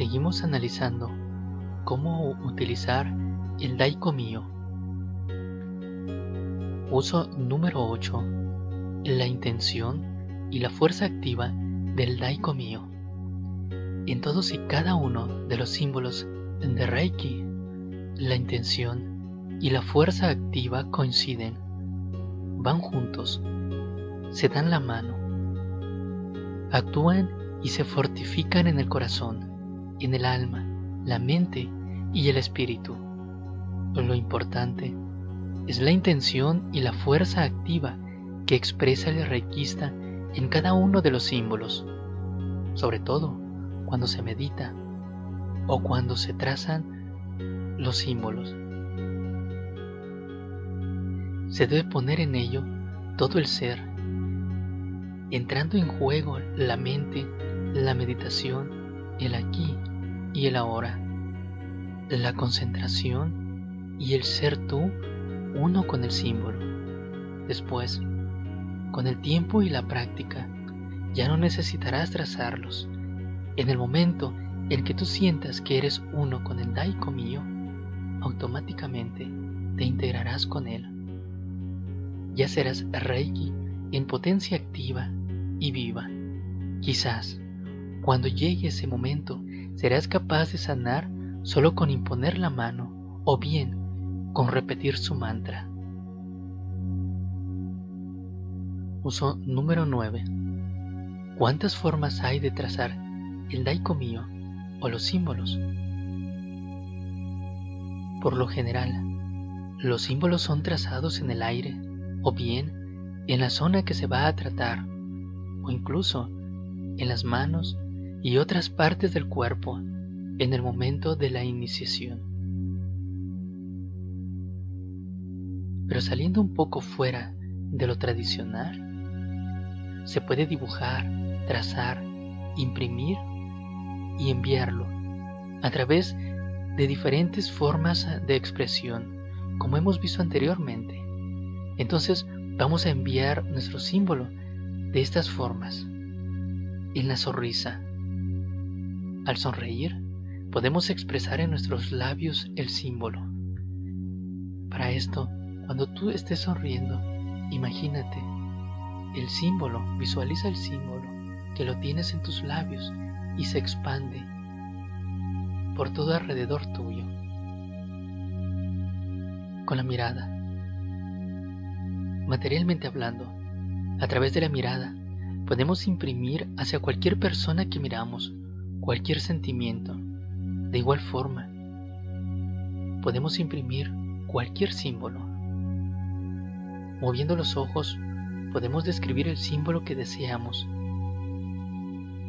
Seguimos analizando cómo utilizar el Daiko Mio. Uso número 8. La intención y la fuerza activa del Daiko Mio. En todos y cada uno de los símbolos de Reiki, la intención y la fuerza activa coinciden, van juntos, se dan la mano, actúan y se fortifican en el corazón, en el alma, la mente y el espíritu. Lo importante es la intención y la fuerza activa que expresa el reikista en cada uno de los símbolos, sobre todo cuando se medita o cuando se trazan los símbolos. Se debe poner en ello todo el ser, entrando en juego la mente, la meditación, el aquí y el ahora, la concentración y el ser tú uno con el símbolo. Después, con el tiempo y la práctica, ya no necesitarás trazarlos. En el momento en que tú sientas que eres uno con el Daiko mío, automáticamente te integrarás con él. Ya serás Reiki en potencia activa y viva. Quizás, cuando llegue ese momento, serás capaz de sanar solo con imponer la mano o bien con repetir su mantra. Uso número 9. ¿Cuántas formas hay de trazar el daiko mío o los símbolos? Por lo general, los símbolos son trazados en el aire o bien en la zona que se va a tratar o incluso en las manos y otras partes del cuerpo en el momento de la iniciación. Pero saliendo un poco fuera de lo tradicional, se puede dibujar, trazar, imprimir y enviarlo a través de diferentes formas de expresión, como hemos visto anteriormente. Entonces vamos a enviar nuestro símbolo de estas formas. En la sonrisa. Al sonreír, podemos expresar en nuestros labios el símbolo. Para esto, cuando tú estés sonriendo, imagínate el símbolo, visualiza el símbolo que lo tienes en tus labios y se expande por todo alrededor tuyo. Con la mirada. Materialmente hablando, a través de la mirada, podemos imprimir hacia cualquier persona que miramos cualquier sentimiento. De igual forma, podemos imprimir cualquier símbolo. Moviendo los ojos, podemos describir el símbolo que deseamos.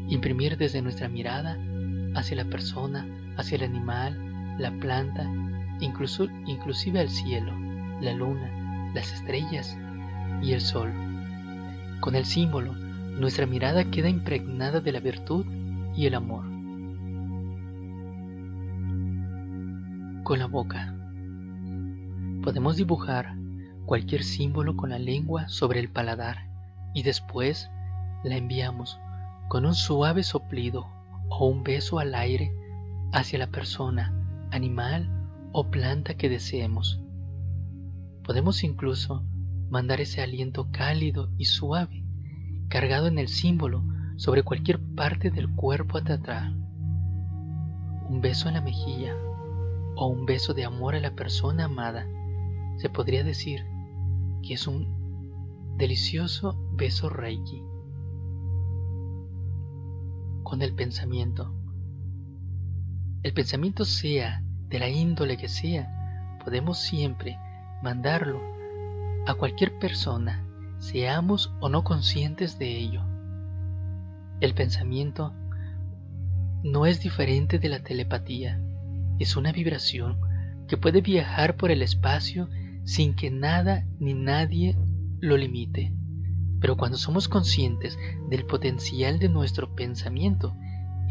Imprimir desde nuestra mirada hacia la persona, hacia el animal, la planta, incluso, inclusive el cielo, la luna, las estrellas y el sol. Con el símbolo, nuestra mirada queda impregnada de la virtud y el amor. Con la boca. Podemos dibujar cualquier símbolo con la lengua sobre el paladar y después la enviamos con un suave soplido o un beso al aire hacia la persona, animal o planta que deseemos. Podemos incluso mandar ese aliento cálido y suave, cargado en el símbolo sobre cualquier parte del cuerpo a tratar. Un beso en la mejilla o un beso de amor a la persona amada, se podría decir que es un delicioso beso Reiki. Con el pensamiento. El pensamiento sea de la índole que sea, podemos siempre mandarlo a cualquier persona, seamos o no conscientes de ello. El pensamiento no es diferente de la telepatía, es una vibración que puede viajar por el espacio sin que nada ni nadie lo limite. Pero cuando somos conscientes del potencial de nuestro pensamiento,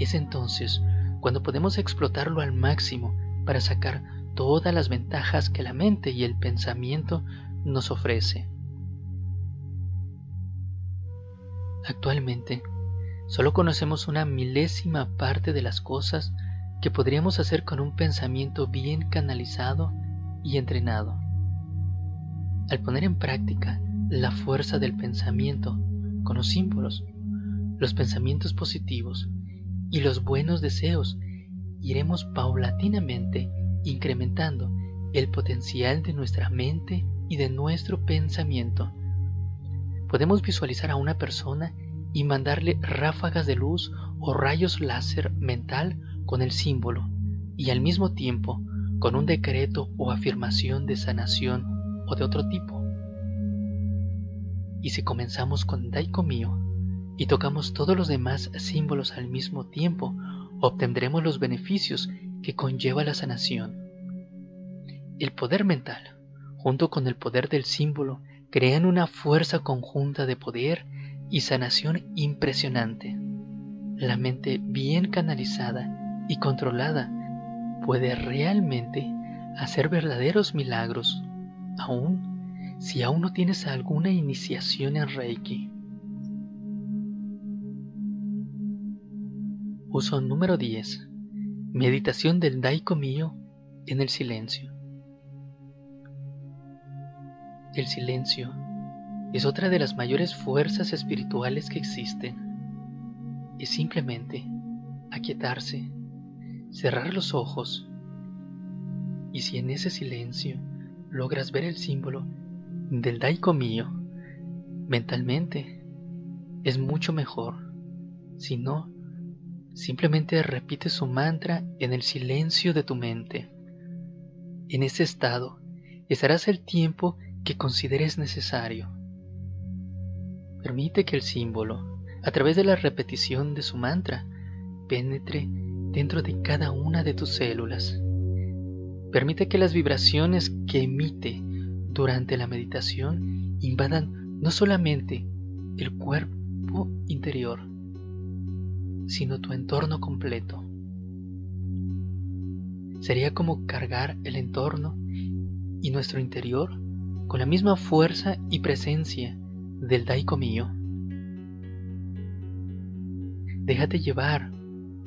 es entonces cuando podemos explotarlo al máximo para sacar todas las ventajas que la mente y el pensamiento nos ofrece. Actualmente, solo conocemos una milésima parte de las cosas que podríamos hacer con un pensamiento bien canalizado y entrenado. Al poner en práctica la fuerza del pensamiento con los símbolos, los pensamientos positivos y los buenos deseos, iremos paulatinamente incrementando el potencial de nuestra mente y de nuestro pensamiento. Podemos visualizar a una persona y mandarle ráfagas de luz o rayos láser mental con el símbolo y al mismo tiempo con un decreto o afirmación de sanación o de otro tipo. Y si comenzamos con Daiko Mio y tocamos todos los demás símbolos al mismo tiempo, obtendremos los beneficios que conlleva la sanación. El poder mental, junto con el poder del símbolo, crean una fuerza conjunta de poder y sanación impresionante. La mente bien canalizada y controlada puede realmente hacer verdaderos milagros, aun si aún no tienes alguna iniciación en Reiki. Uso número 10. Meditación del Daiko Mio en el silencio. El silencio es otra de las mayores fuerzas espirituales que existen. Es simplemente aquietarse, cerrar los ojos y si en ese silencio logras ver el símbolo del Daiko mío mentalmente, es mucho mejor. Si no, simplemente repite su mantra en el silencio de tu mente. En ese estado estarás el tiempo que consideres necesario. Permite que el símbolo, a través de la repetición de su mantra, penetre dentro de cada una de tus células. Permite que las vibraciones que emite durante la meditación invadan no solamente el cuerpo interior, sino tu entorno completo. Sería como cargar el entorno y nuestro interior con la misma fuerza y presencia del Daiko mío. Déjate llevar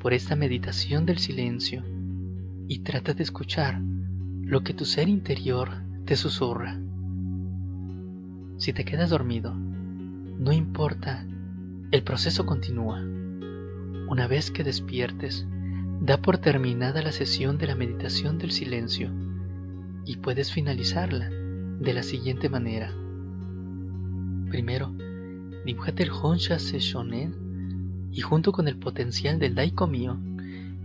por esta meditación del silencio y trata de escuchar lo que tu ser interior te susurra. Si te quedas dormido, no importa, el proceso continúa. Una vez que despiertes, da por terminada la sesión de la meditación del silencio y puedes finalizarla de la siguiente manera. Primero, dibújate el Honsha Shonen y junto con el potencial del Daiko Mio,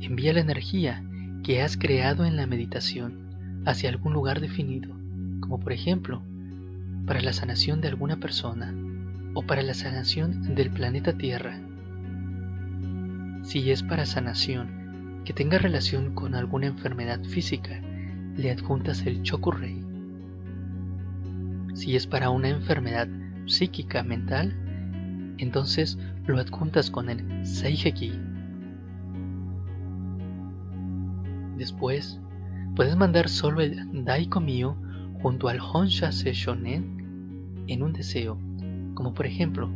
envía la energía que has creado en la meditación hacia algún lugar definido, como por ejemplo, para la sanación de alguna persona o para la sanación del planeta Tierra. Si es para sanación que tenga relación con alguna enfermedad física, le adjuntas el Chokurei si es para una enfermedad psíquica mental, entonces lo adjuntas con el Seiheki. Después, puedes mandar solo el Daiko Mio junto al Honsha Shonen en un deseo, como por ejemplo,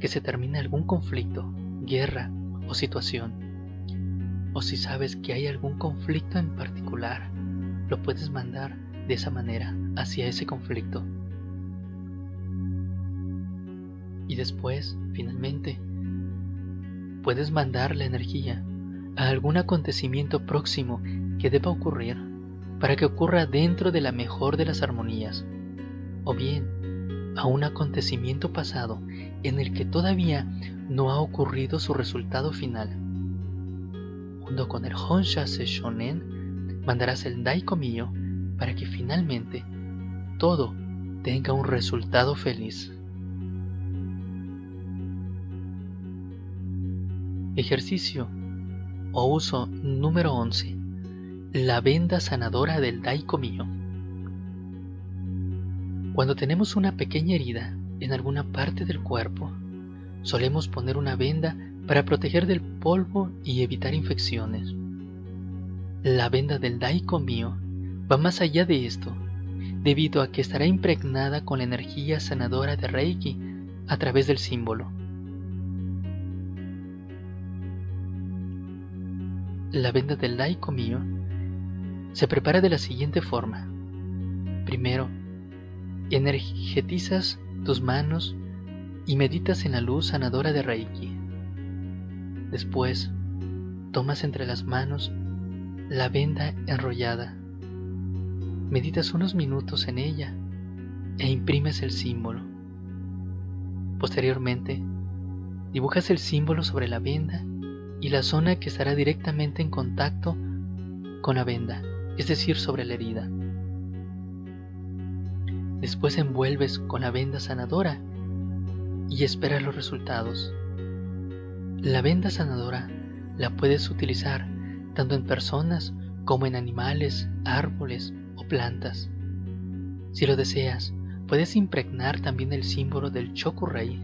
que se termine algún conflicto, guerra o situación. O si sabes que hay algún conflicto en particular, lo puedes mandar de esa manera hacia ese conflicto. Y después, finalmente, puedes mandar la energía a algún acontecimiento próximo que deba ocurrir para que ocurra dentro de la mejor de las armonías, o bien a un acontecimiento pasado en el que todavía no ha ocurrido su resultado final. Junto con el Honsha Shonen, mandarás el Daiko Mio para que finalmente todo tenga un resultado feliz. Ejercicio o uso número 11. La venda sanadora del Daiko mío. Cuando tenemos una pequeña herida en alguna parte del cuerpo, solemos poner una venda para proteger del polvo y evitar infecciones. La venda del Daiko mío va más allá de esto, debido a que estará impregnada con la energía sanadora de Reiki a través del símbolo. La venda del laico mío se prepara de la siguiente forma. Primero, energetizas tus manos y meditas en la luz sanadora de Reiki. Después, tomas entre las manos la venda enrollada. Meditas unos minutos en ella e imprimes el símbolo. Posteriormente, dibujas el símbolo sobre la venda y la zona que estará directamente en contacto con la venda, es decir, sobre la herida. Después envuelves con la venda sanadora y esperas los resultados. La venda sanadora la puedes utilizar tanto en personas como en animales, árboles o plantas. Si lo deseas, puedes impregnar también el símbolo del Chokurei.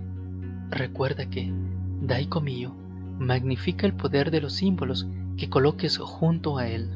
Recuerda que Daiko Mio magnifica el poder de los símbolos que coloques junto a él.